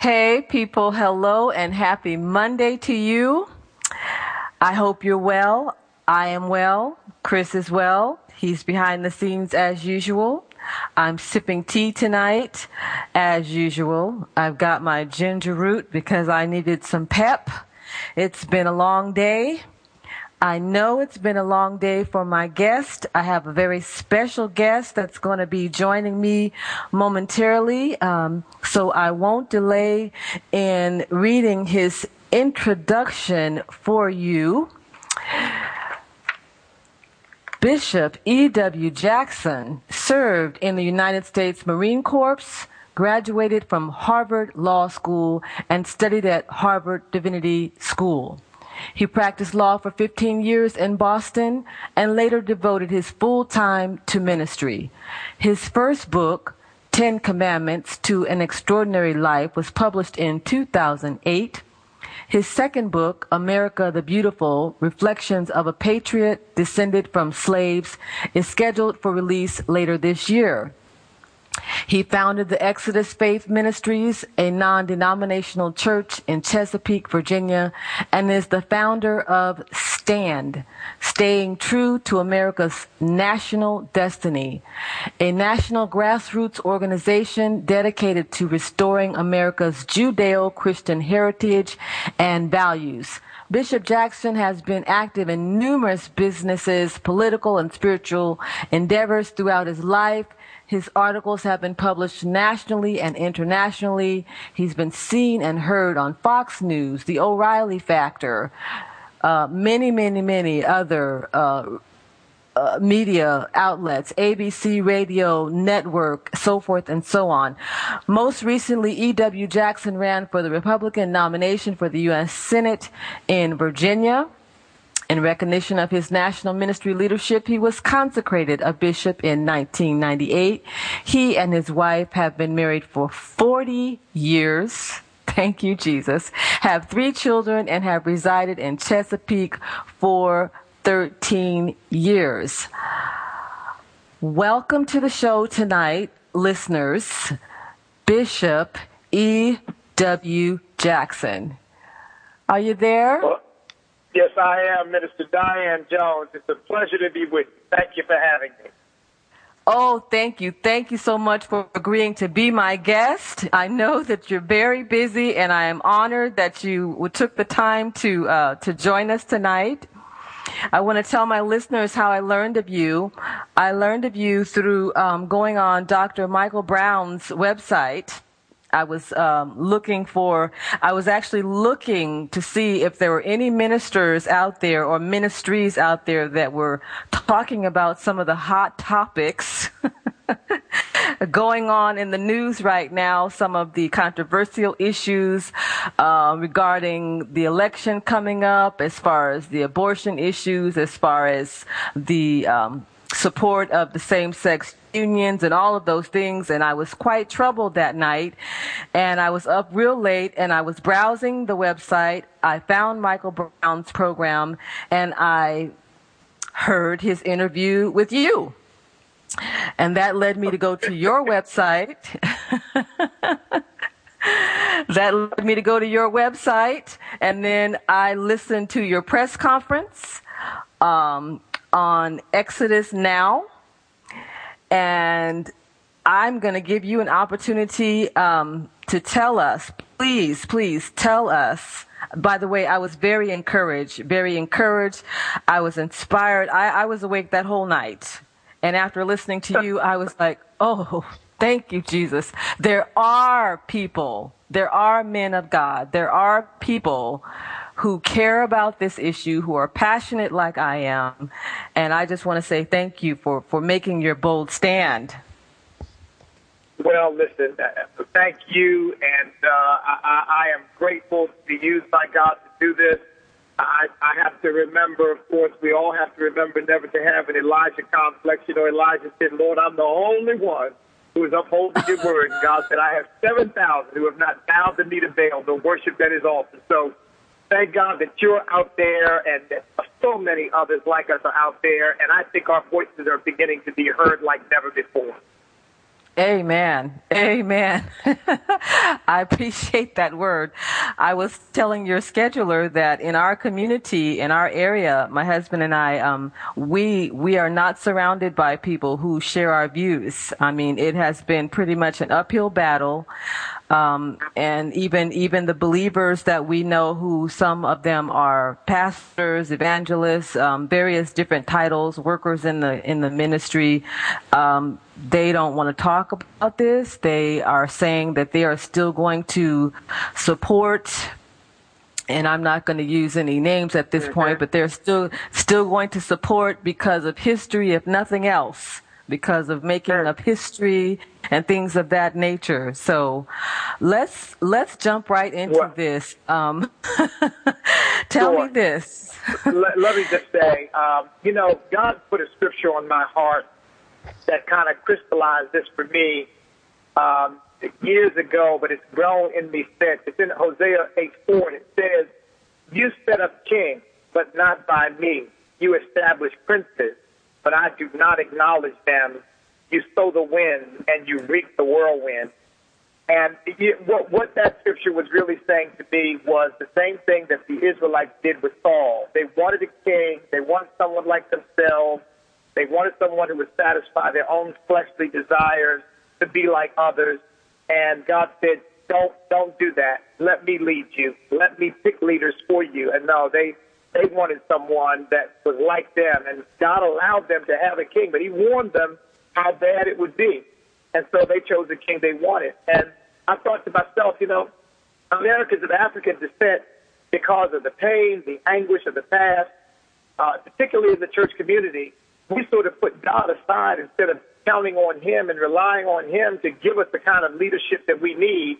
Hey, people, hello and happy Monday to you. I hope you're well. I am well. Chris is well. He's behind the scenes as usual. I'm sipping tea tonight as usual. I've got my ginger root because I needed some pep. It's been a long day. I know it's been a long day for my guest. I have a very special guest that's going to be joining me momentarily. Um, so I won't delay in reading his introduction for you. Bishop E.W. Jackson served in the United States Marine Corps, graduated from Harvard Law School, and studied at Harvard Divinity School. He practiced law for 15 years in Boston and later devoted his full time to ministry. His first book, Ten Commandments to an Extraordinary Life, was published in 2008. His second book, America the Beautiful Reflections of a Patriot Descended from Slaves, is scheduled for release later this year. He founded the Exodus Faith Ministries, a non-denominational church in Chesapeake, Virginia, and is the founder of STAND, Staying True to America's National Destiny, a national grassroots organization dedicated to restoring America's Judeo-Christian heritage and values. Bishop Jackson has been active in numerous businesses, political and spiritual endeavors throughout his life. His articles have been published nationally and internationally. He's been seen and heard on Fox News, The O'Reilly Factor, uh, many, many, many other uh, uh, media outlets, ABC Radio Network, so forth and so on. Most recently, E.W. Jackson ran for the Republican nomination for the U.S. Senate in Virginia. In recognition of his national ministry leadership, he was consecrated a bishop in 1998. He and his wife have been married for 40 years. Thank you, Jesus. Have three children and have resided in Chesapeake for 13 years. Welcome to the show tonight, listeners. Bishop E.W. Jackson. Are you there? Yes, I am, Minister Diane Jones. It's a pleasure to be with you. Thank you for having me. Oh, thank you. Thank you so much for agreeing to be my guest. I know that you're very busy and I am honored that you took the time to, uh, to join us tonight. I want to tell my listeners how I learned of you. I learned of you through um, going on Dr. Michael Brown's website. I was um, looking for, I was actually looking to see if there were any ministers out there or ministries out there that were talking about some of the hot topics going on in the news right now, some of the controversial issues uh, regarding the election coming up, as far as the abortion issues, as far as the um, support of the same sex unions and all of those things. And I was quite troubled that night. And I was up real late and I was browsing the website. I found Michael Brown's program and I heard his interview with you. And that led me to go to your website. that led me to go to your website. And then I listened to your press conference um, on Exodus Now. And I'm going to give you an opportunity um, to tell us, please, please tell us. By the way, I was very encouraged, very encouraged. I was inspired. I, I was awake that whole night. And after listening to you, I was like, oh, thank you, Jesus. There are people, there are men of God, there are people who care about this issue, who are passionate like I am. And I just want to say thank you for, for making your bold stand. Well, listen, uh, thank you, and uh, I, I am grateful to be used by God to do this. I, I have to remember, of course, we all have to remember never to have an Elijah complex. You know, Elijah said, Lord, I'm the only one who is upholding your word. And God said, I have 7,000 who have not bowed the knee to Baal, nor worship at his altar. So thank God that you're out there and that so many others like us are out there. And I think our voices are beginning to be heard like never before. Amen. Amen. I appreciate that word. I was telling your scheduler that in our community, in our area, my husband and I, um, we, we are not surrounded by people who share our views. I mean, it has been pretty much an uphill battle. Um, and even even the believers that we know, who some of them are pastors, evangelists, um, various different titles, workers in the in the ministry, um, they don't want to talk about this. They are saying that they are still going to support and I'm not going to use any names at this point, but they're still still going to support because of history, if nothing else because of making sure. up history and things of that nature. So let's let's jump right into well, this. Um, tell sure. me this. let, let, me just say, um, you know, God put a scripture on my heart that kind of crystallized this for me um, years ago, but it's grown in me since. It's in Hosea 8 4, and it says, You set up kings, but not by me. You establish princes but I do not acknowledge them. You sow the wind and you reap the whirlwind. And what, what that scripture was really saying to me was the same thing that the Israelites did with Saul. They wanted a king. They wanted someone like themselves. They wanted someone who would satisfy their own fleshly desires to be like others. And God said, don't, don't do that. Let me lead you. Let me pick leaders for you. And no, they, they wanted someone that was like them, and God allowed them to have a king, but He warned them how bad it would be, and so they chose the king they wanted. And I thought to myself, you know, Americans of African descent, because of the pain, the anguish of the past, uh, particularly in the church community, we sort of put God aside instead of counting on Him and relying on Him to give us the kind of leadership that we need.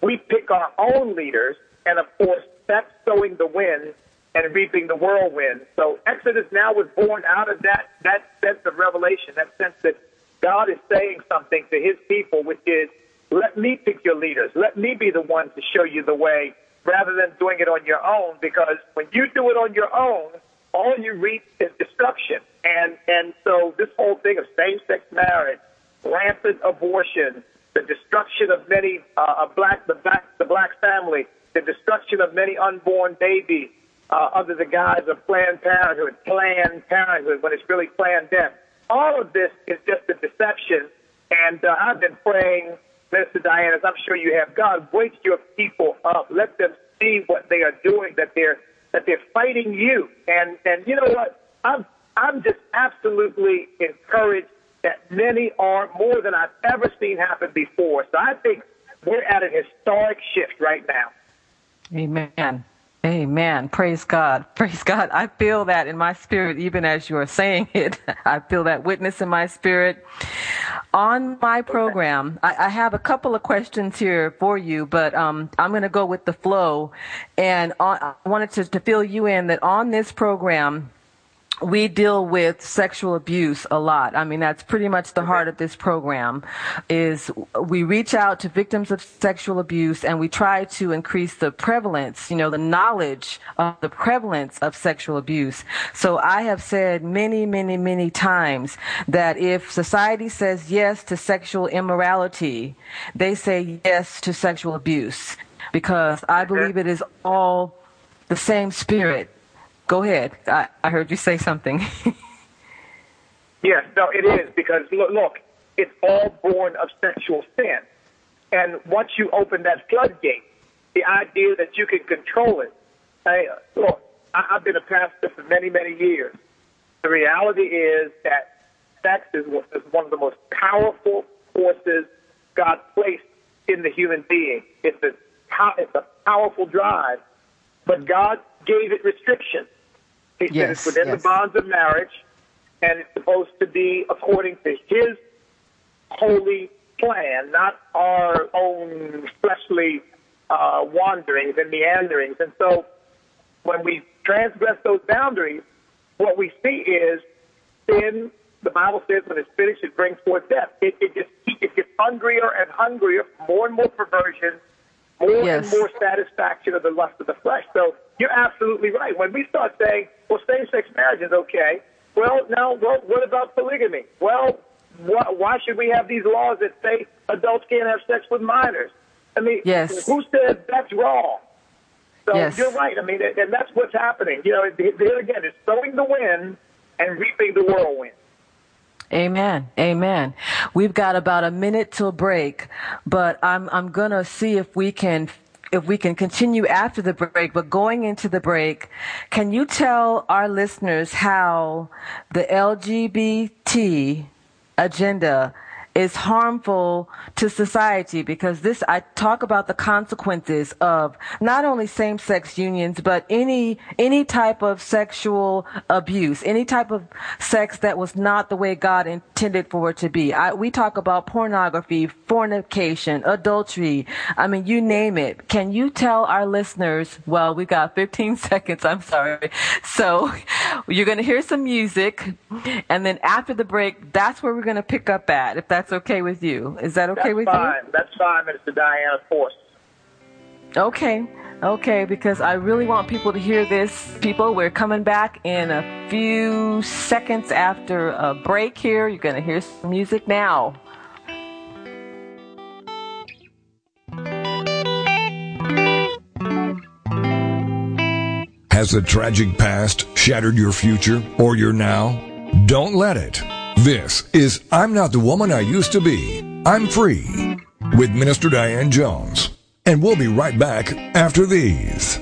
We pick our own leaders, and of course, that's sowing the wind and reaping the whirlwind. So Exodus now was born out of that that sense of revelation, that sense that God is saying something to His people, which is, "Let me pick your leaders. Let me be the one to show you the way, rather than doing it on your own. Because when you do it on your own, all you reap is destruction. And and so this whole thing of same-sex marriage, rampant abortion, the destruction of many uh, black the black the black family, the destruction of many unborn babies." Uh, under the guise of Planned Parenthood, Planned Parenthood, when it's really planned death. All of this is just a deception. And uh, I've been praying, Minister Diane, as I'm sure you have, God, wake your people up. Let them see what they are doing, that they're that they're fighting you. And and you know what? I'm I'm just absolutely encouraged that many are more than I've ever seen happen before. So I think we're at an historic shift right now. Amen. Amen. Praise God. Praise God. I feel that in my spirit, even as you are saying it. I feel that witness in my spirit. On my program, I, I have a couple of questions here for you, but um, I'm going to go with the flow. And on, I wanted to, to fill you in that on this program, we deal with sexual abuse a lot. I mean, that's pretty much the heart of this program is we reach out to victims of sexual abuse and we try to increase the prevalence, you know, the knowledge of the prevalence of sexual abuse. So I have said many, many, many times that if society says yes to sexual immorality, they say yes to sexual abuse because I believe it is all the same spirit Go ahead. I, I heard you say something. yes, no, it is because look, it's all born of sexual sin. And once you open that floodgate, the idea that you can control it. Look, I, I've been a pastor for many, many years. The reality is that sex is, is one of the most powerful forces God placed in the human being. It's a, it's a powerful drive, but God gave it restrictions. He said it's within yes. the bonds of marriage, and it's supposed to be according to His holy plan, not our own fleshly uh, wanderings and meanderings. And so, when we transgress those boundaries, what we see is sin. The Bible says when it's finished, it brings forth death. It, it just it gets hungrier and hungrier, more and more perversion, more Yes. and more satisfaction of the lust of the flesh. So you're absolutely right. When we start saying, well, same-sex marriage is okay, well, now, well, what about polygamy? Well, wh- why should we have these laws that say adults can't have sex with minors? I mean, Yes. who said that's wrong? So Yes. you're right. I mean, and that's what's happening. You know, there again, it's sowing the wind and reaping the whirlwind. Amen. Amen. We've got about a minute till break, but I'm I'm gonna see if we can if we can continue after the break. But going into the break, can you tell our listeners how the LGBT agenda is harmful to society because this I talk about the consequences of not only same-sex unions but any any type of sexual abuse, any type of sex that was not the way God intended for it to be. I, we talk about pornography, fornication, adultery. I mean, you name it. Can you tell our listeners? Well, we got 15 seconds. I'm sorry. So you're going to hear some music, and then after the break, that's where we're going to pick up at. If that's okay with you, is that okay with you? That's with fine. That's fine, Minister Diana Force. Okay. Okay, because I really want people to hear this. People, we're coming back in a few seconds after a break here. You're going to hear some music now. Has the tragic past shattered your future or your now? Don't let it. This is I'm Not the Woman I Used to Be. I'm Free with Minister Diane Jones. And we'll be right back after these.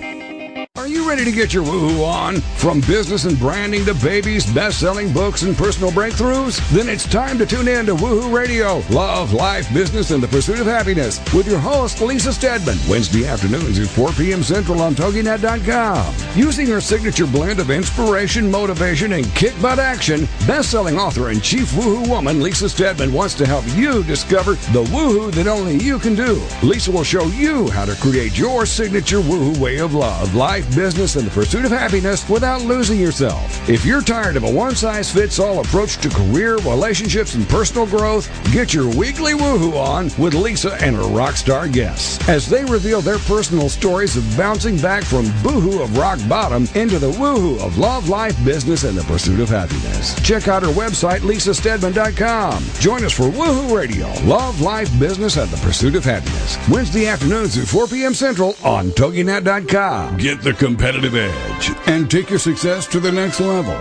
Ready to get your woohoo on? From business and branding to babies, best-selling books, and personal breakthroughs? Then it's time to tune in to Woohoo Radio, Love, Life, Business, and the Pursuit of Happiness with your host, Lisa Stedman, Wednesday afternoons at 4 p.m. Central on TogiNet.com. Using her signature blend of inspiration, motivation, and kick butt action, best-selling author and chief woohoo woman Lisa Stedman wants to help you discover the woohoo that only you can do. Lisa will show you how to create your signature woohoo way of love, life, business, and the pursuit of happiness without losing yourself. If you're tired of a one-size-fits-all approach to career, relationships, and personal growth, get your weekly woohoo on with Lisa and her rock star guests as they reveal their personal stories of bouncing back from boohoo of rock bottom into the woohoo of love, life, business, and the pursuit of happiness. Check out her website, lisastedman.com. Join us for Woohoo Radio, Love, Life, Business, and the Pursuit of Happiness. Wednesday afternoons at 4 p.m. Central on TogiNet.com. Get the competitive edge and take your success to the next level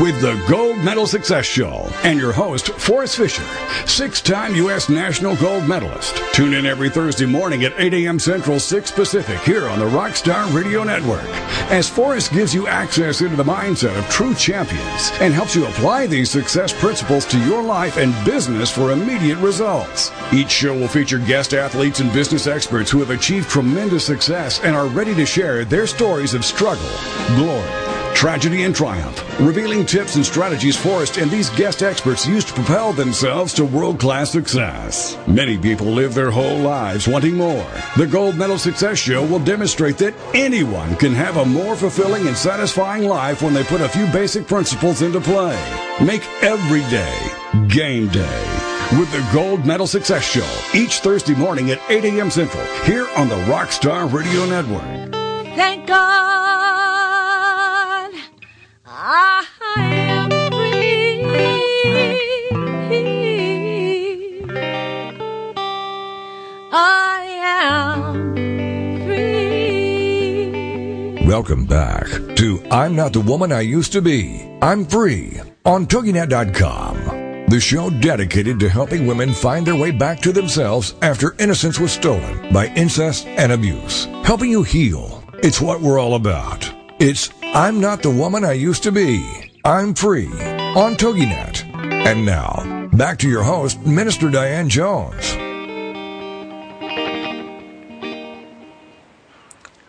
with the Gold Medal Success Show and your host, Forrest Fisher, six-time U.S. national gold medalist. Tune in every Thursday morning at 8 a.m. Central, 6 Pacific here on the Rockstar Radio Network as Forrest gives you access into the mindset of true champions and helps you apply these success principles to your life and business for immediate results. Each show will feature guest athletes and business experts who have achieved tremendous success and are ready to share their stories of struggle, glory, tragedy, and triumph, revealing tips and strategies Forrest and these guest experts use to propel themselves to world class success. Many people live their whole lives wanting more. The Gold Medal Success Show will demonstrate that anyone can have a more fulfilling and satisfying life when they put a few basic principles into play. Make every day game day with the Gold Medal Success Show each Thursday morning at 8 a.m. Central here on the Rockstar Radio Network. Thank God I am free. I am free. Welcome back to I'm Not the Woman I Used to Be. I'm Free on TogiNet.com. The show dedicated to helping women find their way back to themselves after innocence was stolen by incest and abuse. Helping you heal. It's what we're all about. It's I'm Not the Woman I Used to Be. I'm Free on TogiNet. And now, back to your host, Minister Diane Jones.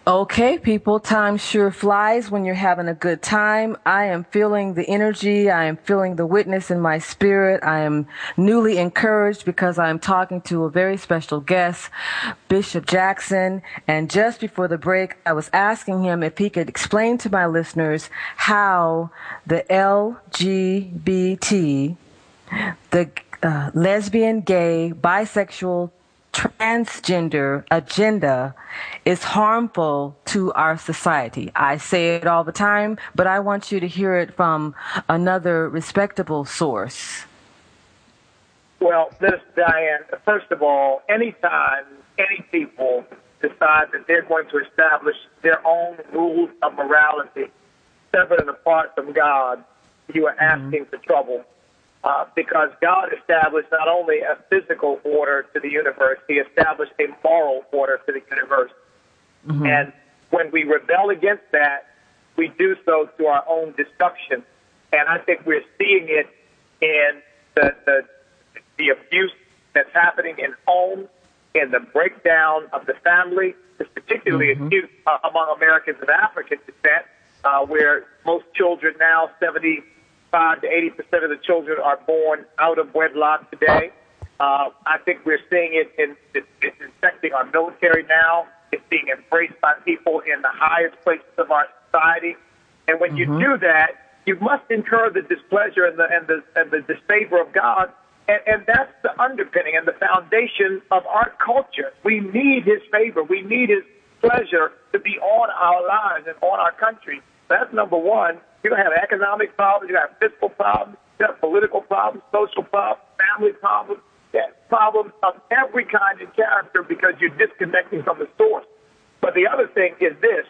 Okay, people, time sure flies when you're having a good time. I am feeling the energy. I am feeling the witness in my spirit. I am newly encouraged because I am talking to a very special guest, Bishop Jackson. And just before the break, I was asking him if he could explain to my listeners how the LGBT, the uh, lesbian, gay, bisexual, transgender agenda is harmful to our society. I say it all the time, but I want you to hear it from another respectable source. Well, this Diane. First of all, anytime any people decide that they're going to establish their own rules of morality, separate and apart from God, you are mm-hmm. asking for trouble. Uh, because God established not only a physical order to the universe, He established a moral order to the universe. And when we rebel against that, we do so to our own destruction. And I think we're seeing it in the, the, the abuse that's happening in homes, in the breakdown of the family. It's particularly acute uh, among Americans of African descent, uh, where most children now, 75 to 80 percent of the children are born out of wedlock today. Uh, I think we're seeing it in it's, it's infecting our military now. It's being embraced by people in the highest places of our society. And when you do that, you must incur the displeasure and the and the and the disfavor of God. And, and that's the underpinning and the foundation of our culture. We need His favor. We need His pleasure to be on our lives and on our country. That's number one. You're gonna have economic problems. You have fiscal problems. You have political problems, social problems, family problems, problems of every kind and character because you're disconnecting from the source. But the other thing is this,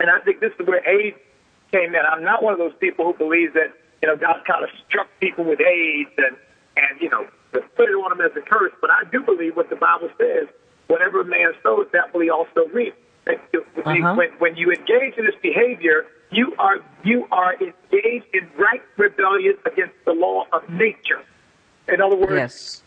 and I think this is where AIDS came in. I'm not one of those people who believes that you know God kind of struck people with AIDS and and you know put it on them as a curse. But I do believe what the Bible says: whatever a man sows, that will he also reap. Uh-huh. When when you engage in this behavior, you are you are engaged in right rebellion against the law of nature. In other words, Yes.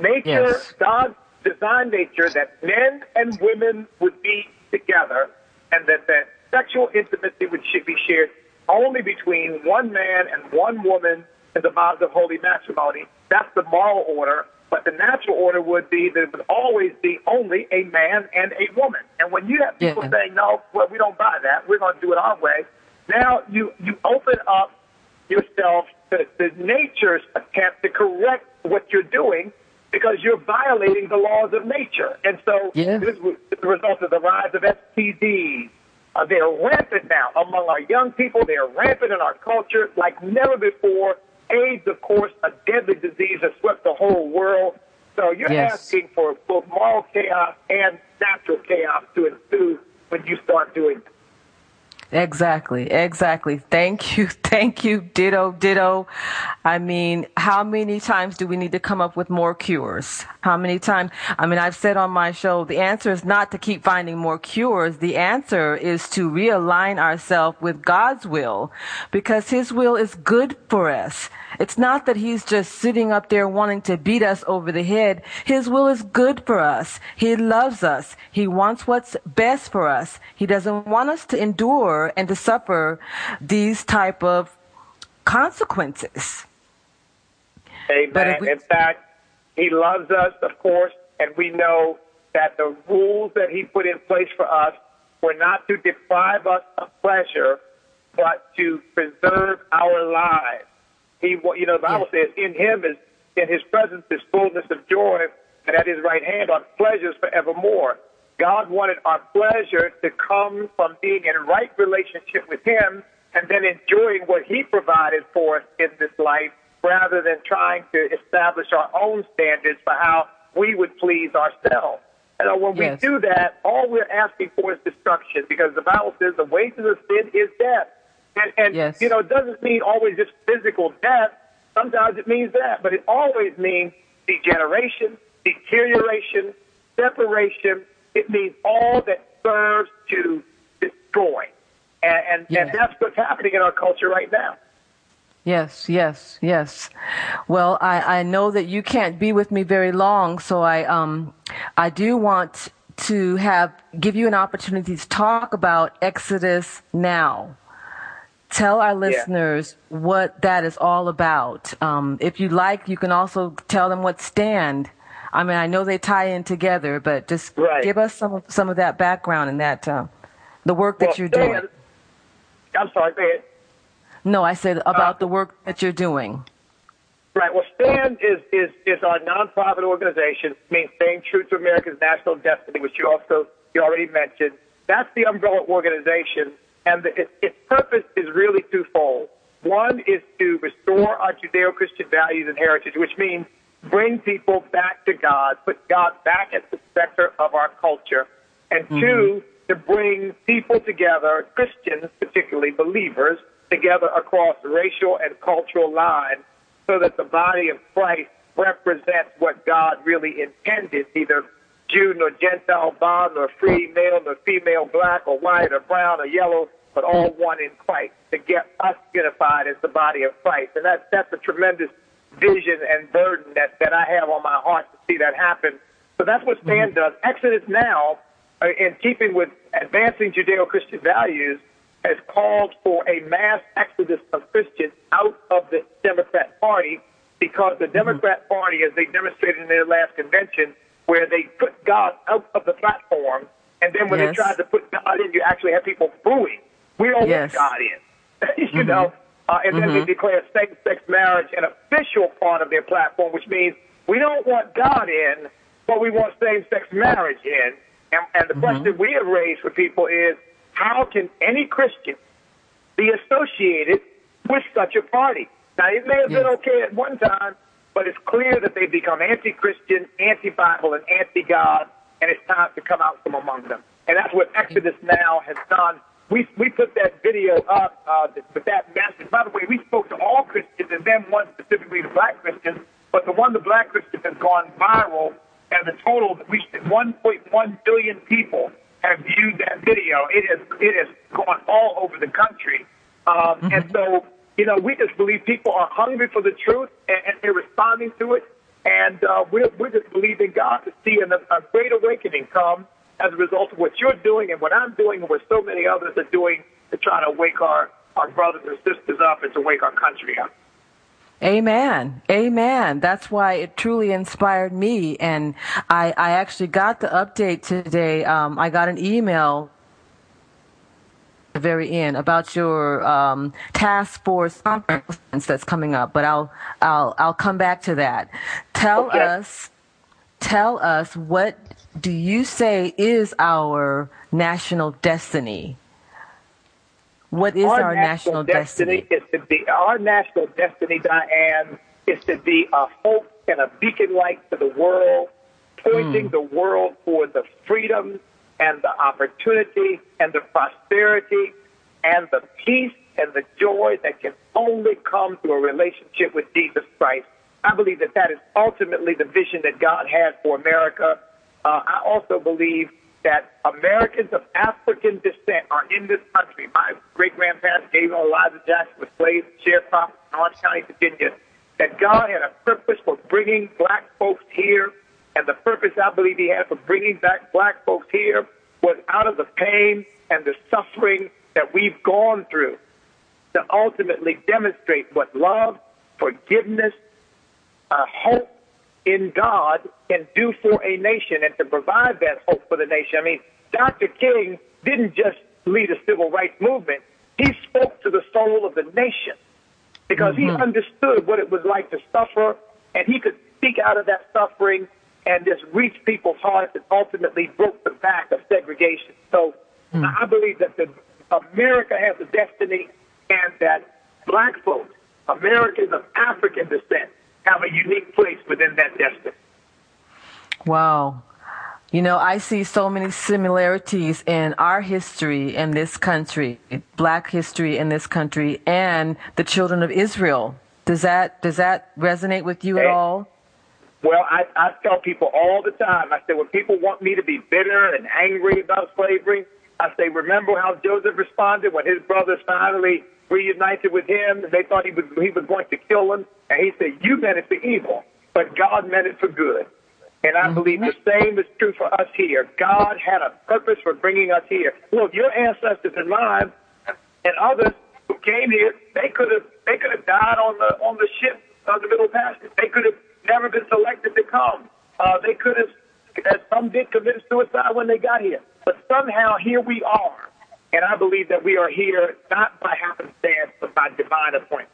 nature, Yes. God designed nature that men and women would be together and that that sexual intimacy would should be shared only between one man and one woman in the bonds of holy matrimony. That's the moral order. But the natural order would be that it would always be only a man and a woman. And when you have people Yeah. saying, no, well, we don't buy that, we're going to do it our way, now you, you open up yourself to, to nature's attempt to correct what you're doing because you're violating the laws of nature. And so Yeah. this was the result of the rise of STDs. Uh, they're rampant now among our young people. They're rampant in our culture like never before. AIDS, of course, a deadly disease that swept the whole world. So you're Yes. asking for both moral chaos and natural chaos to ensue when you start doing this. Exactly, exactly. Thank you, thank you, ditto, ditto. I mean, how many times do we need to come up with more cures? How many times? I mean, I've said on my show, the answer is not to keep finding more cures. The answer is to realign ourselves with God's will because His will is good for us. It's not that He's just sitting up there wanting to beat us over the head. His will is good for us. He loves us. He wants what's best for us. He doesn't want us to endure endure and to suffer these type of consequences. Amen. we- In fact, He loves us, of course, and we know that the rules that He put in place for us were not to deprive us of pleasure, but to preserve our lives. He, you know, the Bible says, "In Him is in His presence is fullness of joy, and at His right hand are pleasures forevermore." God wanted our pleasure to come from being in right relationship with Him and then enjoying what He provided for us in this life rather than trying to establish our own standards for how we would please ourselves. And uh, when Yes. we do that, all we're asking for is destruction because the Bible says the wages of sin is death. And, and Yes. you know, it doesn't mean always just physical death. Sometimes it means that, but it always means degeneration, deterioration, separation. It means all that serves to destroy. And, and, Yeah. and that's what's happening in our culture right now. Yes, yes, yes. Well, I, I know that you can't be with me very long, so I um I do want to have give you an opportunity to talk about Exodus now. Tell our listeners what that is all about. Um, if you like, you can also tell them what stand. I mean, I know they tie in together, but just Right. give us some of, some of that background and that uh, the work that Well, you're doing. I'm sorry, go ahead. No, I said about Uh, the work that you're doing. Right. Well, STAND is, is, is our nonprofit organization, means staying true to America's national destiny, which you also you already mentioned. That's the umbrella organization, and the, its, its purpose is really twofold. One is to restore our Judeo-Christian values and heritage, which means bring people back to God, put God back at the center of our culture, and mm-hmm. two, to bring people together, Christians particularly, believers, together across racial and cultural lines so that the body of Christ represents what God really intended, neither Jew nor Gentile, bond nor free, male nor female, black or white or brown or yellow, but all one in Christ, to get us unified as the body of Christ. And that's, that's a tremendous vision and burden that, that I have on my heart to see that happen. So that's what STAND mm-hmm. does. Exodus Now, uh, in keeping with advancing Judeo-Christian values, has called for a mass exodus of Christians out of the Democrat Party because the mm-hmm. Democrat Party, as they demonstrated in their last convention, where they put God out of the platform, and then when Yes. they tried to put God in, you actually have people booing. We don't Yes. want God in. you mm-hmm. know, uh, and then they declare same-sex marriage an official part of their platform, which means we don't want God in, but we want same-sex marriage in. And, and the question we have raised for people is, how can any Christian be associated with such a party? Now, it may have been okay at one time, but it's clear that they've become anti-Christian, anti-Bible, and anti-God, and it's time to come out from among them. And that's what Exodus Now has done. We we put that video up uh, with that message. By the way, we spoke to all Christians, and then one specifically to black Christians. But the one to black Christians has gone viral, and the total, we 1.1 billion people have viewed that video. It has it has gone all over the country, um, and so you know we just believe people are hungry for the truth and, and they're responding to it, and uh, we're we're just believing God to see an, a great awakening come as a result of what you're doing and what I'm doing and what so many others are doing to try to wake our our brothers and sisters up and to wake our country up. Amen. Amen. That's why it truly inspired me. And I, I actually got the update today. Um, I got an email at the very end about your um, task force conference that's coming up, but I'll I'll I'll come back to that. Tell Okay. us tell us what do you say is our national destiny? What is our, national, destiny? is to be our national destiny, Diane, is to be a hope and a beacon light to the world, pointing hmm. the world toward the freedom and the opportunity and the prosperity and the peace and the joy that can only come through a relationship with Jesus Christ. I believe that that is ultimately the vision that God has for America. Uh, I also believe that Americans of African descent are in this country. My great grandparents, Gabriel and Eliza Jackson, were slaves, sharecroppers in Orange County, Virginia. That God had a purpose for bringing black folks here, and the purpose I believe He had for bringing back black folks here was out of the pain and the suffering that we've gone through to ultimately demonstrate what love, forgiveness, uh, hope in God can do for a nation and to provide that hope for the nation. I mean, Dr. King didn't just lead a civil rights movement, he spoke to the soul of the nation because mm-hmm. he understood what it was like to suffer and he could speak out of that suffering and just reach people's hearts and ultimately broke the back of segregation. So mm. I believe that the, America has a destiny and that black folks, Americans of African descent, have a unique place within that destiny. Wow. You know, I see so many similarities in our history in this country, black history in this country, and the children of Israel. Does that does that resonate with you at all? Well, I, I tell people all the time. I say when people want me to be bitter and angry about slavery, I say remember how Joseph responded when his brothers finally reunited with him. They thought he was he was going to kill him, and he said, "You meant it for evil, but God meant it for good." And I mm-hmm. believe the same is true for us here. God had a purpose for bringing us here. Look, your ancestors and mine and others who came here, they could have they could have died on the on the ship on the Middle Passage. They could have never been selected to come. Uh, they could have, as some did, commit suicide when they got here. But somehow here we are. And I believe that we are here not by happenstance, but by divine appointment.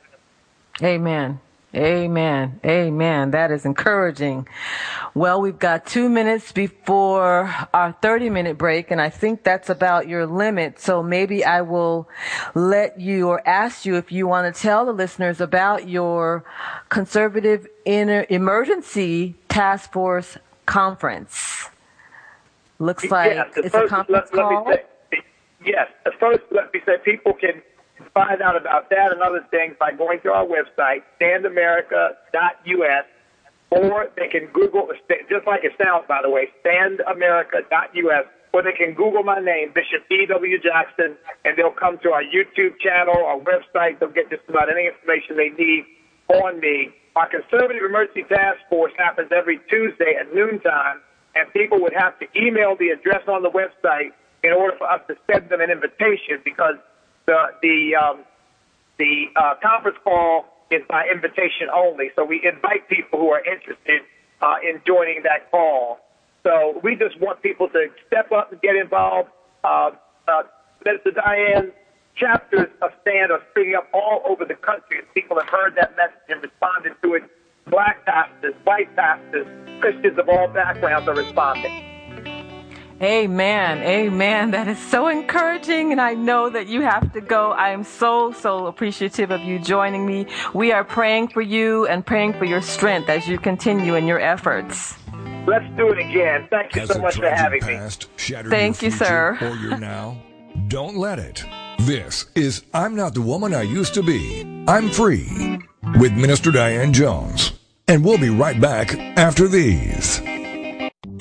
Amen. Amen. Amen. That is encouraging. Well, we've got two minutes before our 30 minute break, and I think that's about your limit. So maybe I will let you or ask you if you want to tell the listeners about your conservative inter- emergency task force conference. Looks like yes, it's first, a conference let, call. Let yes. First, let me say people can find out about that and other things by going to our website, standamerica.us, or they can Google, just like it sounds, by the way, standamerica.us, or they can Google my name, Bishop E.W. Jackson, and they'll come to our YouTube channel, our website. They'll get just about any information they need on me. Our Conservative Emergency Task Force happens every Tuesday at noontime, and people would have to email the address on the website in order for us to send them an invitation because the the um, the uh, conference call is by invitation only. So we invite people who are interested uh, in joining that call. So we just want people to step up and get involved. Uh, uh, Minister Diane, chapters of stand are springing up all over the country, people have heard that message and responded to it. Black pastors, white pastors, Christians of all backgrounds are responding. Amen. Amen. That is so encouraging. And I know that you have to go. I am so, so appreciative of you joining me. We are praying for you and praying for your strength as you continue in your efforts. Let's do it again. Thank you Has so much for having past me. Thank you, sir. Or your now? Don't let it. This is I'm Not the Woman I Used to Be. I'm Free with Minister Diane Jones. And we'll be right back after these.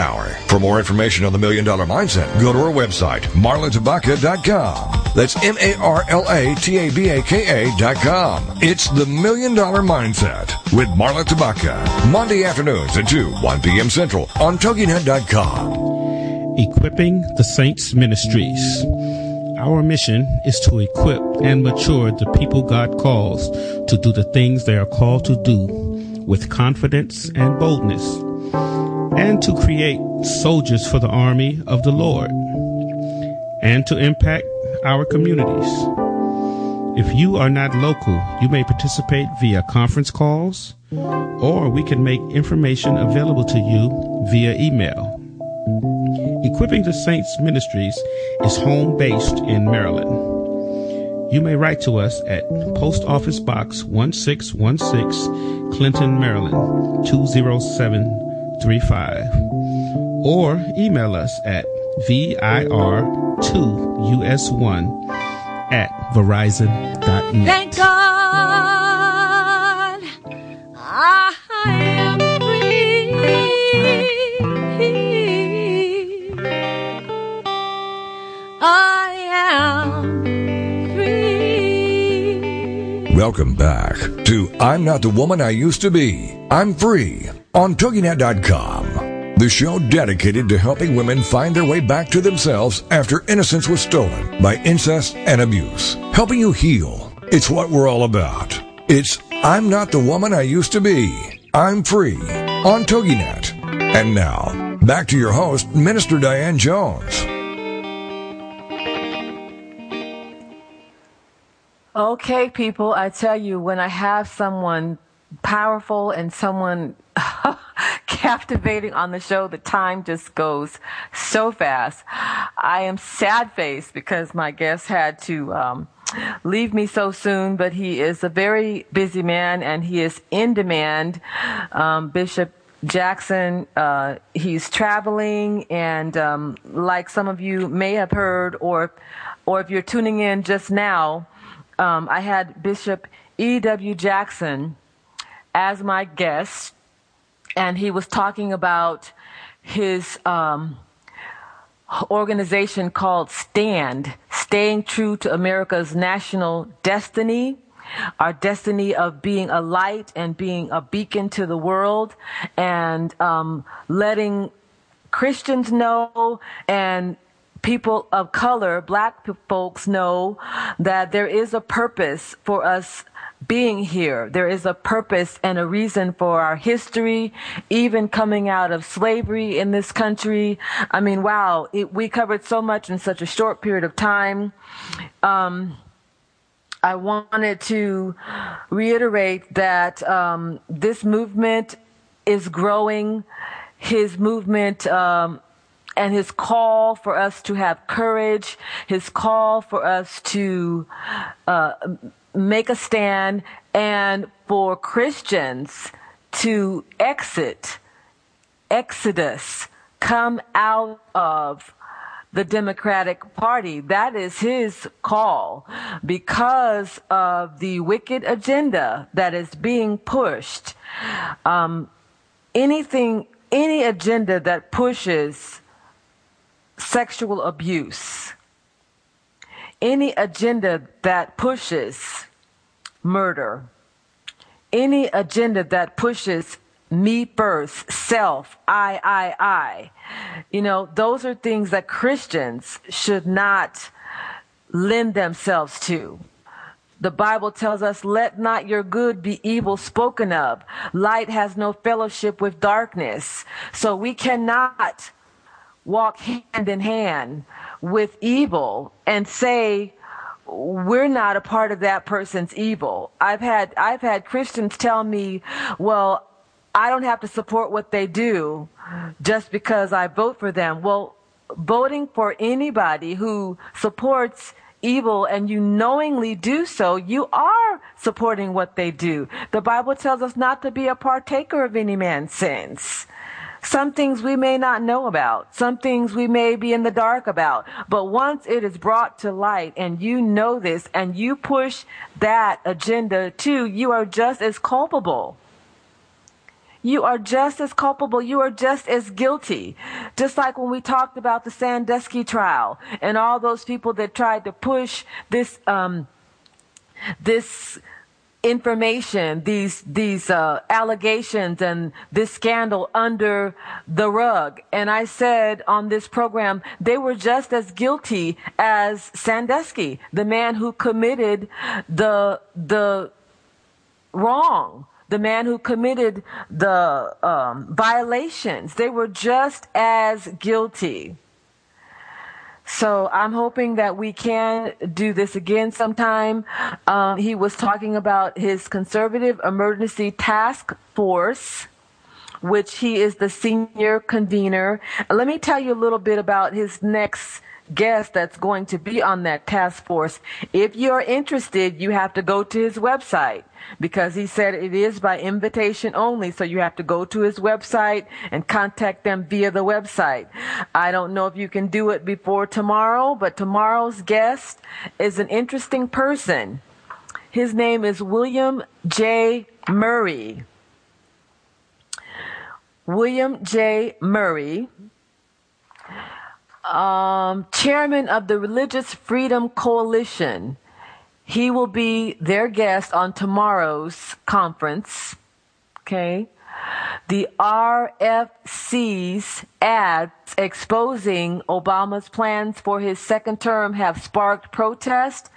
power. For more information on the Million Dollar Mindset, go to our website, marlatabaka.com. That's M-A-R-L-A-T-A-B-A-K-A dot com. It's the Million Dollar Mindset with Marla Tabaka. Monday afternoons at 2, 1 p.m. Central on TogiNet.com. Equipping the Saints Ministries. Our mission is to equip and mature the people God calls to do the things they are called to do with confidence and boldness and to create soldiers for the army of the Lord and to impact our communities. If you are not local, you may participate via conference calls or we can make information available to you via email. Equipping the Saints Ministries is home based in Maryland. you may write to us at Post Office Box 1616, Clinton, Maryland 20735, or email us at VIR2US1 at Verizon.net. Thank God I am free. I am free. Welcome back to I'm Not the Woman I Used to Be. I'm Free on TogiNet.com. The show dedicated to helping women find their way back to themselves after innocence was stolen by incest and abuse. Helping you heal. It's what we're all about. It's I'm Not the Woman I Used to Be. I'm Free on TogiNet. And now, back to your host, Minister Diane Jones. Okay, people, I tell you, when I have someone powerful and someone captivating on the show, the time just goes so fast. I am sad faced because my guest had to um, leave me so soon, but he is a very busy man and he is in demand. Um, Bishop Jackson, uh, he's traveling, and um, like some of you may have heard, or or if you're tuning in just now, um, I had Bishop E.W. Jackson as my guest, and he was talking about his um, organization called STAND, Staying True to America's National Destiny, our destiny of being a light and being a beacon to the world, and um, letting Christians know and people of color, black folks know that there is a purpose for us being here. There is a purpose and a reason for our history, even coming out of slavery in this country. I mean, wow, it, we covered so much in such a short period of time. Um, I wanted to reiterate that um, this movement is growing. His movement um, and his call for us to have courage, his call for us to uh, make a stand, and for Christians to exit, exodus, come out of the Democratic Party. That is his call because of the wicked agenda that is being pushed. Um, anything, any agenda that pushes sexual abuse, any agenda that pushes murder, any agenda that pushes me first, self, I, I, I. You know, those are things that Christians should not lend themselves to. The Bible tells us, let not your good be evil spoken of. Light has no fellowship with darkness. So we cannot walk hand in hand with evil and say, we're not a part of that person's evil. I've had I've had Christians tell me, "Well, I don't have to support what they do just because I vote for them." Well, voting for anybody who supports evil and you knowingly do so, you are supporting what they do. The Bible tells us not to be a partaker of any man's sins. Some things we may not know about. Some things we may be in the dark about. But once it is brought to light and you know this and you push that agenda too, you are just as culpable. You are just as culpable. You are just as guilty. Just like when we talked about the Sandusky trial and all those people that tried to push this, um, this information, these these uh, allegations and this scandal under the rug. And I said on this program, they were just as guilty as Sandusky, the man who committed the the wrong. The man who committed the um, violations, they were just as guilty. So I'm hoping that we can do this again sometime. Um, he was talking about his conservative emergency task force, which he is the senior convener. Let me tell you a little bit about his next guest that's going to be on that task force. If you're interested, you have to go to his website because he said it is by invitation only. So you have to go to his website and contact them via the website. I don't know if you can do it before tomorrow, but tomorrow's guest is an interesting person. His name is William J. Murray. William J. Murray, um, chairman of the Religious Freedom Coalition. He will be their guest on tomorrow's conference. Okay. The RFC's ads exposing Obama's plans for his second term have sparked protest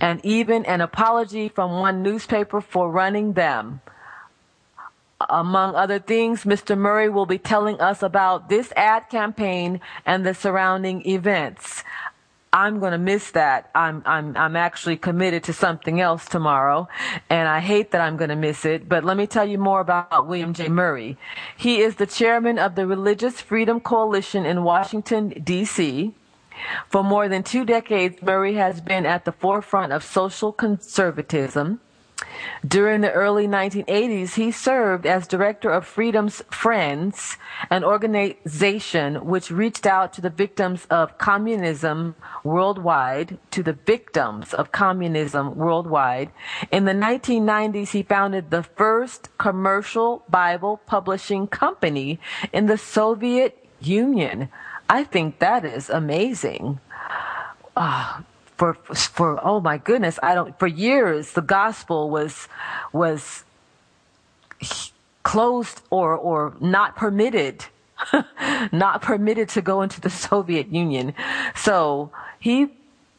and even an apology from one newspaper for running them. Among other things, Mr. Murray will be telling us about this ad campaign and the surrounding events. I'm going to miss that. I'm, I'm, I'm actually committed to something else tomorrow, and I hate that I'm going to miss it. But let me tell you more about William J. Murray. He is the chairman of the Religious Freedom Coalition in Washington, D.C. For more than two decades, Murray has been at the forefront of social conservatism. During the early 1980s, he served as director of Freedom's Friends, an organization which reached out to the victims of communism worldwide, to the victims of communism worldwide. In the 1990s, he founded the first commercial Bible publishing company in the Soviet Union. I think that is amazing. Ah, for for oh my goodness i don't for years the gospel was was closed or or not permitted not permitted to go into the soviet union. So he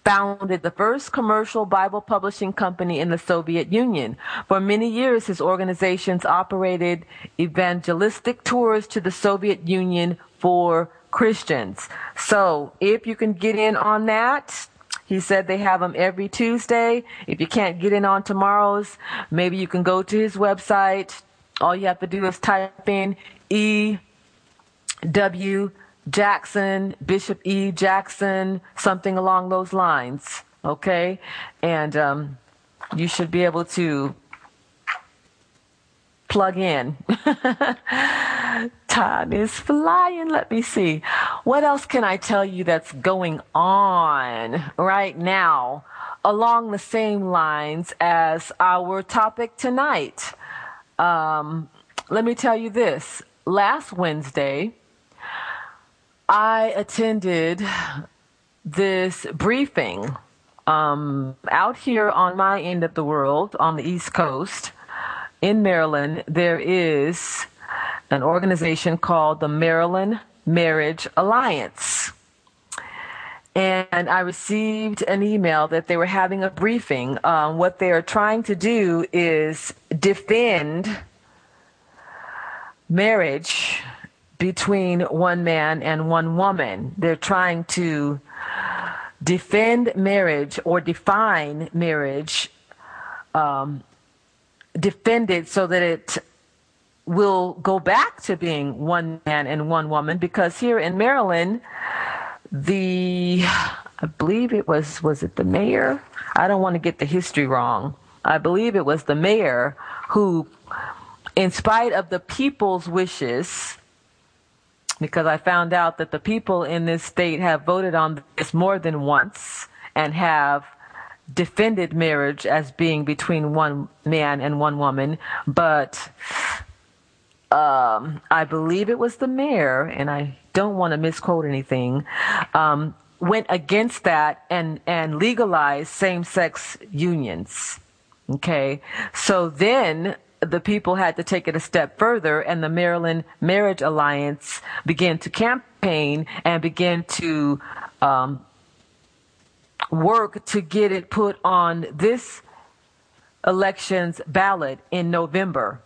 founded the first commercial bible publishing company in the soviet union. For many years his organizations operated evangelistic tours to the soviet union for christians. So if you can get in on that he said they have them every Tuesday. If you can't get in on tomorrow's, maybe you can go to his website. All you have to do is type in E W Jackson, Bishop E. Jackson, something along those lines. Okay? And um, you should be able to plug in. Time is flying. Let me see. What else can I tell you that's going on right now along the same lines as our topic tonight? Um, let me tell you this. Last Wednesday, I attended this briefing um, out here on my end of the world on the East Coast in Maryland, there is an organization called the Maryland Marriage Alliance. And I received an email that they were having a briefing. Um, what they are trying to do is defend marriage between one man and one woman. They're trying to defend marriage or define marriage um, defended so that it will go back to being one man and one woman because here in Maryland, the I believe it was was it the mayor? I don't want to get the history wrong. I believe it was the mayor who in spite of the people's wishes because I found out that the people in this state have voted on this more than once and have defended marriage as being between one man and one woman, but um, I believe it was the mayor, and I don't want to misquote anything, um, went against that and, and legalized same sex unions. Okay. So then the people had to take it a step further, and the Maryland Marriage Alliance began to campaign and began to um, work to get it put on this election's ballot in November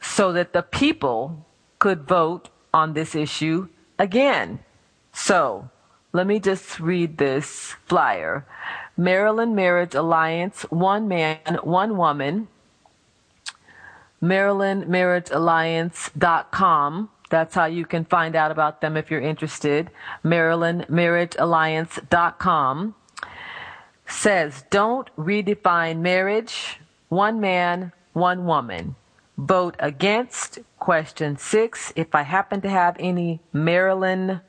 so that the people could vote on this issue again. So let me just read this flyer. Maryland Marriage Alliance, one man, one woman. Maryland Marriage Alliance.com That's how you can find out about them if you're interested. MarylandMarriageAlliance.com says, don't redefine marriage. One man, one woman. Vote against question six. If I happen to have any Maryland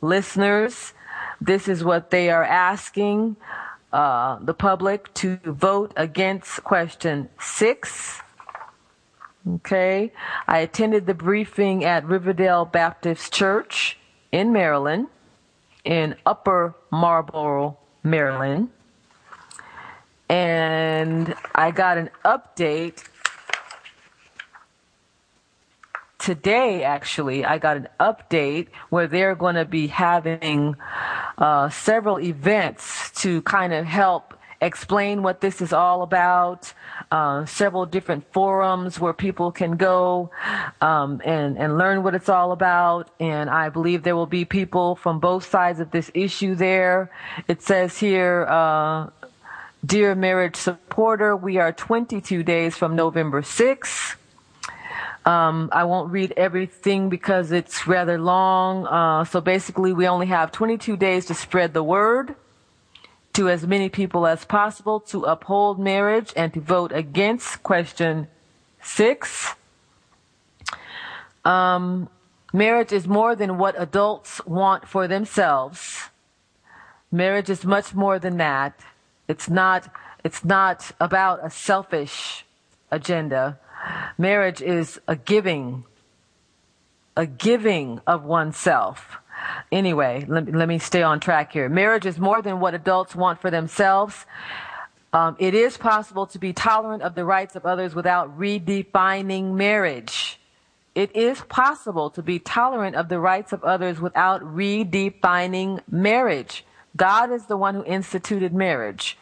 listeners, this is what they are asking uh, the public to vote against question six. Okay. I attended the briefing at Riverdale Baptist Church in Maryland, in Upper Marlboro, Maryland. And I got an update today, actually. I got an update where they're going to be having uh, several events to kind of help explain what this is all about. Uh, several different forums where people can go um, and and learn what it's all about. And I believe there will be people from both sides of this issue there. It says here. Uh, Dear marriage supporter, we are 22 days from November 6th. Um, I won't read everything because it's rather long. Uh, so basically, we only have 22 days to spread the word to as many people as possible to uphold marriage and to vote against question six. Um, marriage is more than what adults want for themselves. Marriage is much more than that. It's not, it's not about a selfish agenda. Marriage is a giving, a giving of oneself. Anyway, let, let me stay on track here. Marriage is more than what adults want for themselves. Um, it is possible to be tolerant of the rights of others without redefining marriage. It is possible to be tolerant of the rights of others without redefining marriage. God is the one who instituted marriage.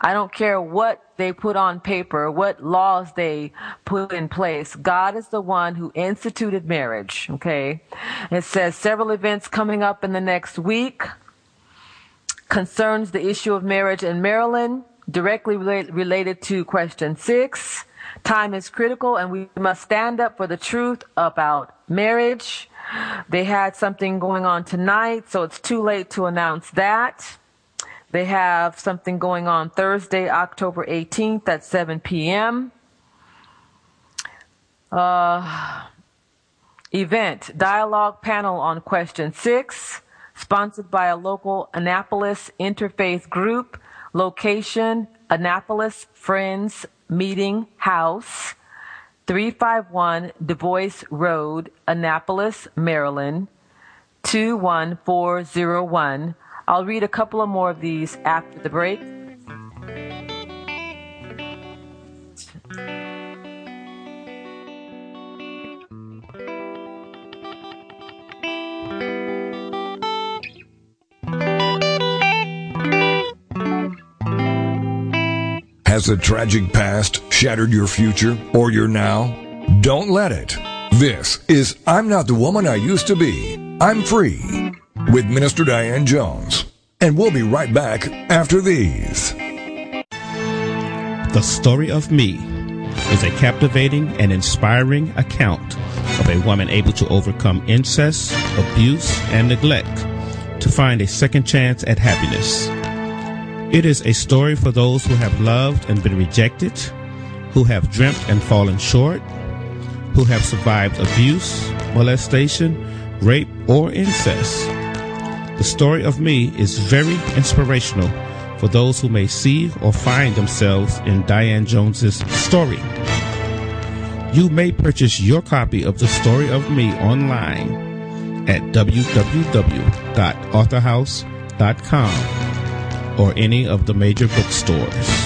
I don't care what they put on paper, what laws they put in place. God is the one who instituted marriage. Okay. It says several events coming up in the next week concerns the issue of marriage in Maryland, directly related to question six. Time is critical and we must stand up for the truth about marriage. They had something going on tonight, so it's too late to announce that. They have something going on Thursday, October 18th at 7 p.m. Uh, event, dialogue panel on question six, sponsored by a local Annapolis interfaith group. Location, Annapolis Friends Meeting House, 351 DuBois Road, Annapolis, Maryland, 21401. I'll read a couple of more of these after the break. Has a tragic past shattered your future or your now? Don't let it. This is I'm Not the Woman I Used to Be. I'm Free with Minister Diane Jones. And we'll be right back after these. The Story of Me is a captivating and inspiring account of a woman able to overcome incest, abuse, and neglect to find a second chance at happiness. It is a story for those who have loved and been rejected, who have dreamt and fallen short, who have survived abuse, molestation, rape, or incest. The story of me is very inspirational for those who may see or find themselves in Diane Jones's story. You may purchase your copy of The Story of Me online at www.authorhouse.com or any of the major bookstores.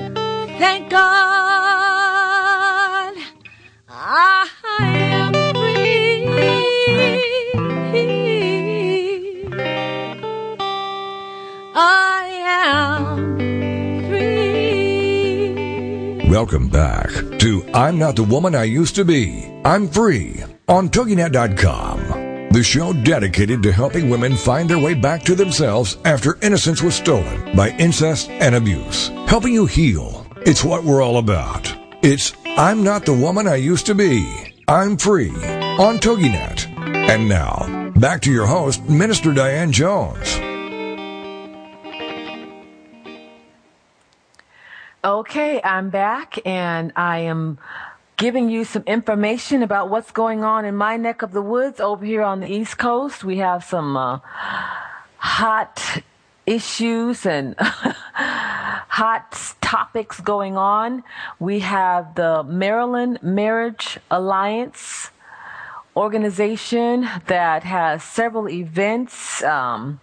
Thank God I am free. I am free. Welcome back to I'm Not the Woman I Used to Be. I'm Free on TogiNet.com. The show dedicated to helping women find their way back to themselves after innocence was stolen by incest and abuse. Helping you heal. It's what we're all about. It's I'm Not the Woman I Used to Be. I'm Free on TogiNet. And now, back to your host, Minister Diane Jones. Okay, I'm back and I am giving you some information about what's going on in my neck of the woods over here on the East Coast. We have some uh, hot issues and hot topics going on. We have the Maryland Marriage Alliance organization that has several events. Um,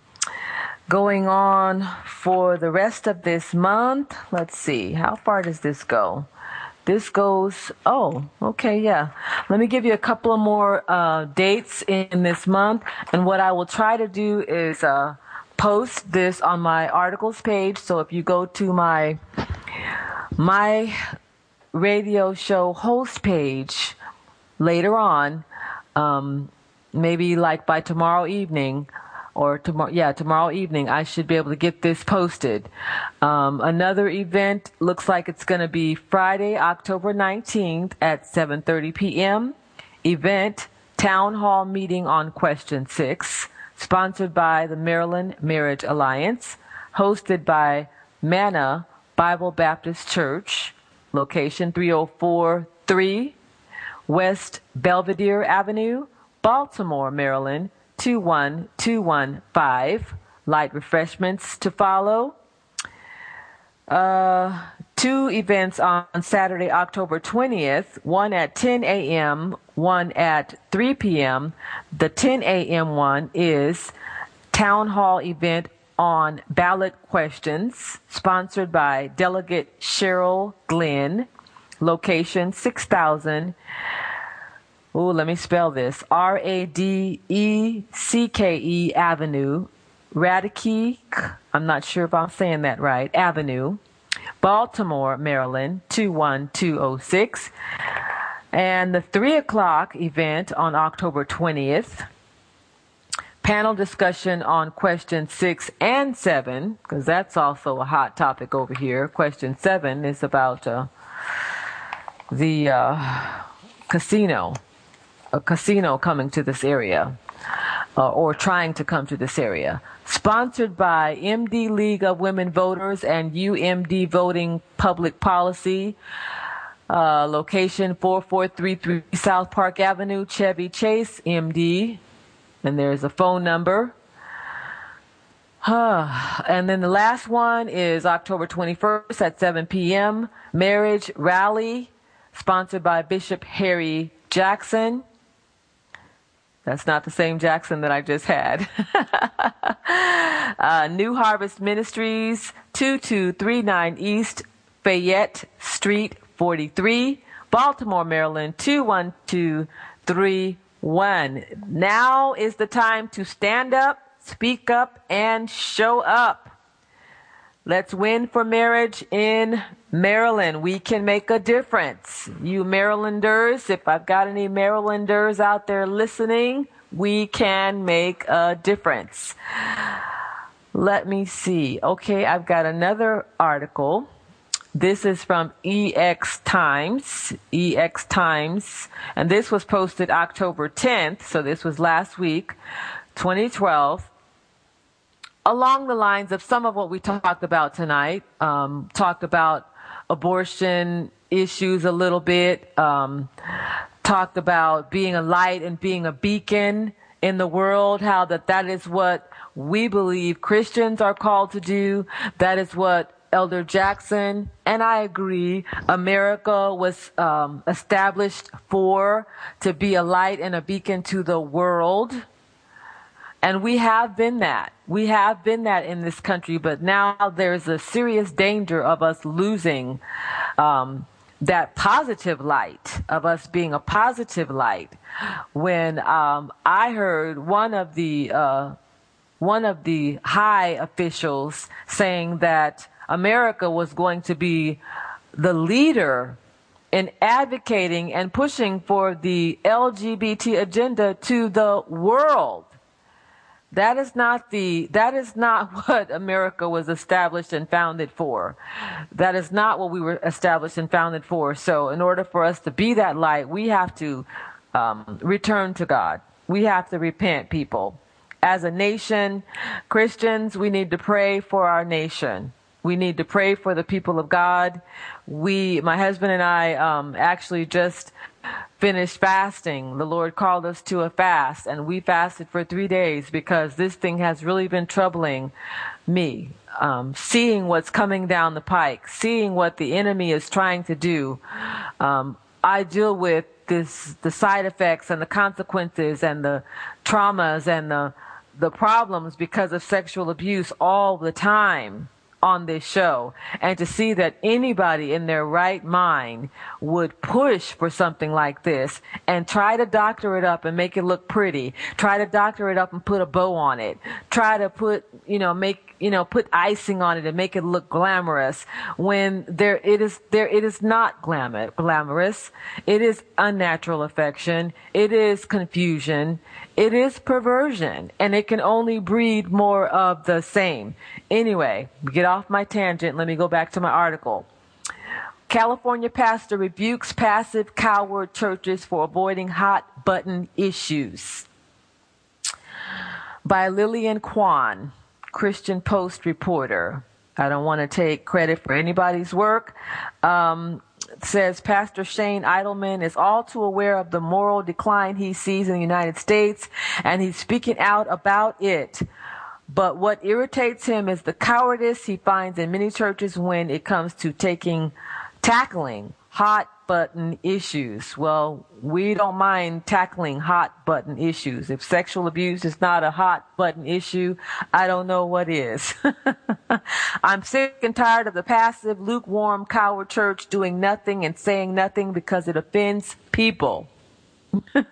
going on for the rest of this month. Let's see, how far does this go? This goes, oh, okay, yeah. Let me give you a couple of more uh, dates in this month. And what I will try to do is uh, post this on my articles page. So if you go to my my radio show host page later on, um, maybe like by tomorrow evening, or tomorrow, yeah, tomorrow evening, I should be able to get this posted. Um, another event looks like it's going to be Friday, October 19th at 7:30 p.m. Event town hall meeting on question six, sponsored by the Maryland Marriage Alliance, hosted by Manna Bible Baptist Church, location 3043 West Belvedere Avenue, Baltimore, Maryland 21215. Light refreshments to follow. Uh, two events on Saturday, October 20th, one at 10 a.m., one at 3 p.m. The 10 a.m. one is town hall event on ballot questions, sponsored by Delegate Cheryl Glenn, location 6000 Oh, let me spell this. R A D E C K E Avenue, Radke, I'm not sure if I'm saying that right, Avenue, Baltimore, Maryland, 21206. And the 3 o'clock event on October 20th, panel discussion on question 6 and 7, because that's also a hot topic over here. Question 7 is about uh, the uh, casino a casino coming to this area uh, or trying to come to this area. Sponsored by MD League of Women Voters and UMD Voting Public Policy. Uh, location 4433 South Park Avenue, Chevy Chase, MD. And there's a phone number. And then the last one is October 21st at 7 p.m. Marriage Rally, sponsored by Bishop Harry Jackson. That's not the same Jackson that I just had. uh, New Harvest Ministries, 2239 East Fayette Street, 43, Baltimore, Maryland, 21231. Now is the time to stand up, speak up, and show up. Let's win for marriage in Maryland, we can make a difference. You Marylanders, if I've got any Marylanders out there listening, we can make a difference. Let me see. Okay, I've got another article. This is from EX Times, EX Times, and this was posted October 10th, so this was last week, 2012 along the lines of some of what we talked about tonight, um, talked about abortion issues a little bit, um, talked about being a light and being a beacon in the world, how that that is what we believe Christians are called to do. That is what Elder Jackson, and I agree, America was um, established for to be a light and a beacon to the world. And we have been that. We have been that in this country, but now there's a serious danger of us losing um, that positive light, of us being a positive light. When um, I heard one of the uh, one of the high officials saying that America was going to be the leader in advocating and pushing for the LGBT agenda to the world. That is not the that is not what America was established and founded for. That is not what we were established and founded for. So in order for us to be that light, we have to um, return to God. We have to repent, people. As a nation, Christians, we need to pray for our nation. We need to pray for the people of God. We, my husband and I, um, actually just finished fasting. The Lord called us to a fast, and we fasted for three days because this thing has really been troubling me. Um, seeing what's coming down the pike, seeing what the enemy is trying to do. Um, I deal with this, the side effects and the consequences and the traumas and the the problems because of sexual abuse all the time on this show and to see that anybody in their right mind would push for something like this and try to doctor it up and make it look pretty try to doctor it up and put a bow on it try to put you know make you know put icing on it and make it look glamorous when there it is there it is not glamour glamorous. It is unnatural affection. It is confusion it is perversion and it can only breed more of the same. Anyway, get off my tangent. Let me go back to my article. California pastor rebukes passive coward churches for avoiding hot button issues. By Lillian Kwon, Christian Post reporter. I don't want to take credit for anybody's work. Um, says Pastor Shane Idleman is all too aware of the moral decline he sees in the United States, and he's speaking out about it. But what irritates him is the cowardice he finds in many churches when it comes to taking, tackling hot button issues. Well, we don't mind tackling hot button issues. If sexual abuse is not a hot button issue, I don't know what is. I'm sick and tired of the passive, lukewarm, coward church doing nothing and saying nothing because it offends people.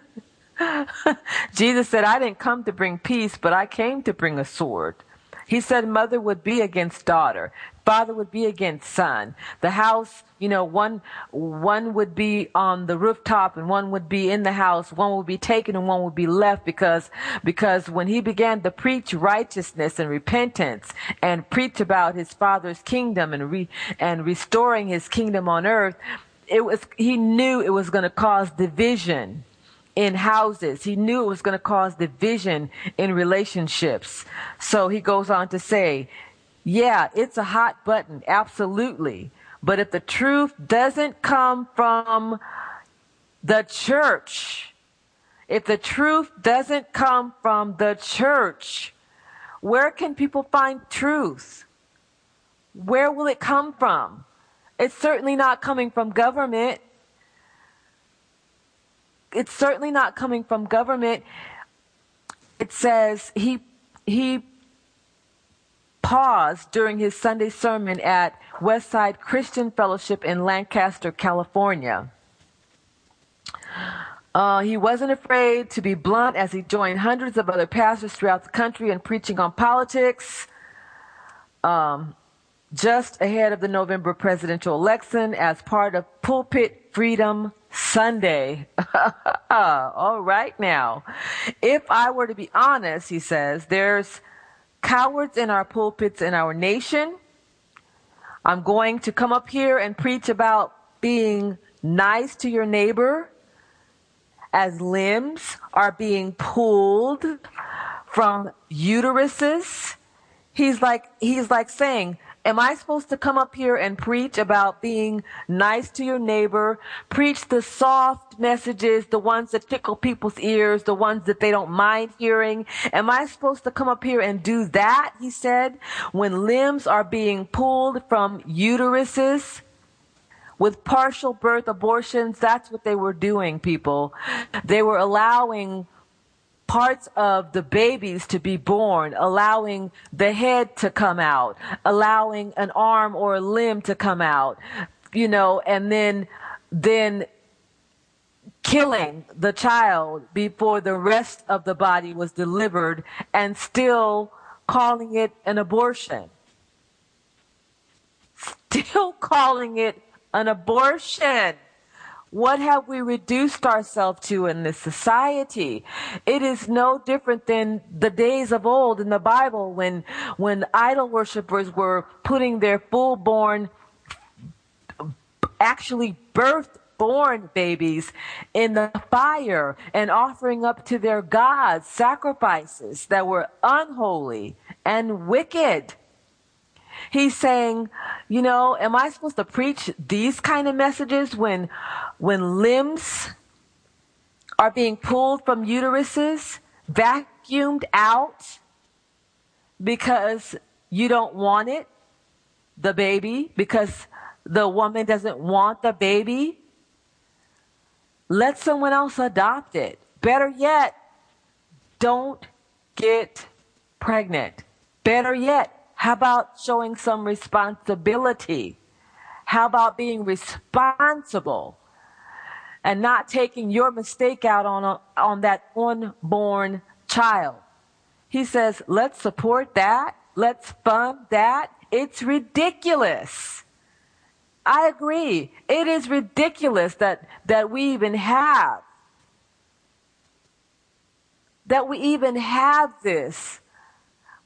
Jesus said, I didn't come to bring peace, but I came to bring a sword. He said mother would be against daughter, father would be against son. The house, you know, one one would be on the rooftop and one would be in the house. One would be taken and one would be left because because when he began to preach righteousness and repentance and preach about his father's kingdom and re, and restoring his kingdom on earth, it was he knew it was going to cause division in houses. He knew it was going to cause division in relationships. So he goes on to say, yeah, it's a hot button. Absolutely. But if the truth doesn't come from the church, if the truth doesn't come from the church, where can people find truth? Where will it come from? It's certainly not coming from government it's certainly not coming from government. It says he he paused during his Sunday sermon at Westside Christian Fellowship in Lancaster, California. Uh, he wasn't afraid to be blunt as he joined hundreds of other pastors throughout the country in preaching on politics. Um, just ahead of the November presidential election as part of Pulpit Freedom Sunday. All right now. If I were to be honest, he says, there's cowards in our pulpits in our nation. I'm going to come up here and preach about being nice to your neighbor as limbs are being pulled from uteruses. He's like, he's like saying, Am I supposed to come up here and preach about being nice to your neighbor, preach the soft messages, the ones that tickle people's ears, the ones that they don't mind hearing? Am I supposed to come up here and do that? He said, when limbs are being pulled from uteruses with partial birth abortions. That's what they were doing, people. They were allowing parts of the babies to be born, allowing the head to come out, allowing an arm or a limb to come out, you know, and then, then killing the child before the rest of the body was delivered and still calling it an abortion. Still calling it an abortion. What have we reduced ourselves to in this society? It is no different than the days of old in the Bible when, when idol worshippers were putting their full-born, actually birthed born babies in the fire and offering up to their gods sacrifices that were unholy and wicked. He's saying, you know, am I supposed to preach these kind of messages when, when limbs are being pulled from uteruses, vacuumed out because you don't want it, the baby, because the woman doesn't want the baby? Let someone else adopt it. Better yet, don't get pregnant. Better yet, how about showing some responsibility? How about being responsible and not taking your mistake out on, a, on that unborn child? He says, let's support that. Let's fund that. It's ridiculous. I agree. It is ridiculous that, that we even have, that we even have this.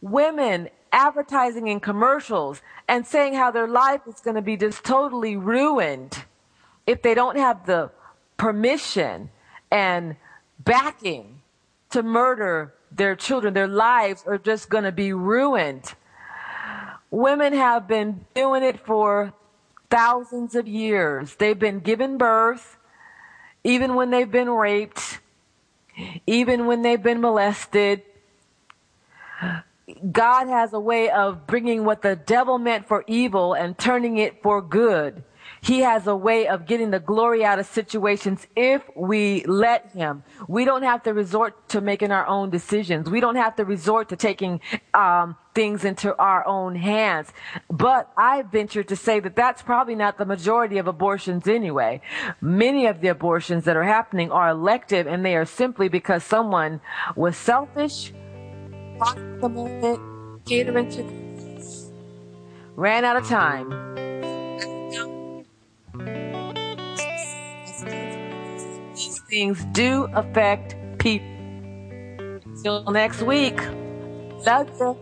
Women advertising in commercials and saying how their life is going to be just totally ruined if they don't have the permission and backing to murder their children. Their lives are just going to be ruined. Women have been doing it for thousands of years. They've been given birth, even when they've been raped, even when they've been molested. God has a way of bringing what the devil meant for evil and turning it for good. He has a way of getting the glory out of situations if we let him. We don't have to resort to making our own decisions. We don't have to resort to taking um, things into our own hands. But I venture to say that that's probably not the majority of abortions anyway. Many of the abortions that are happening are elective and they are simply because someone was selfish Lost the moment. Catering to. Ran out of time. These things do affect people. Till next week. Love you.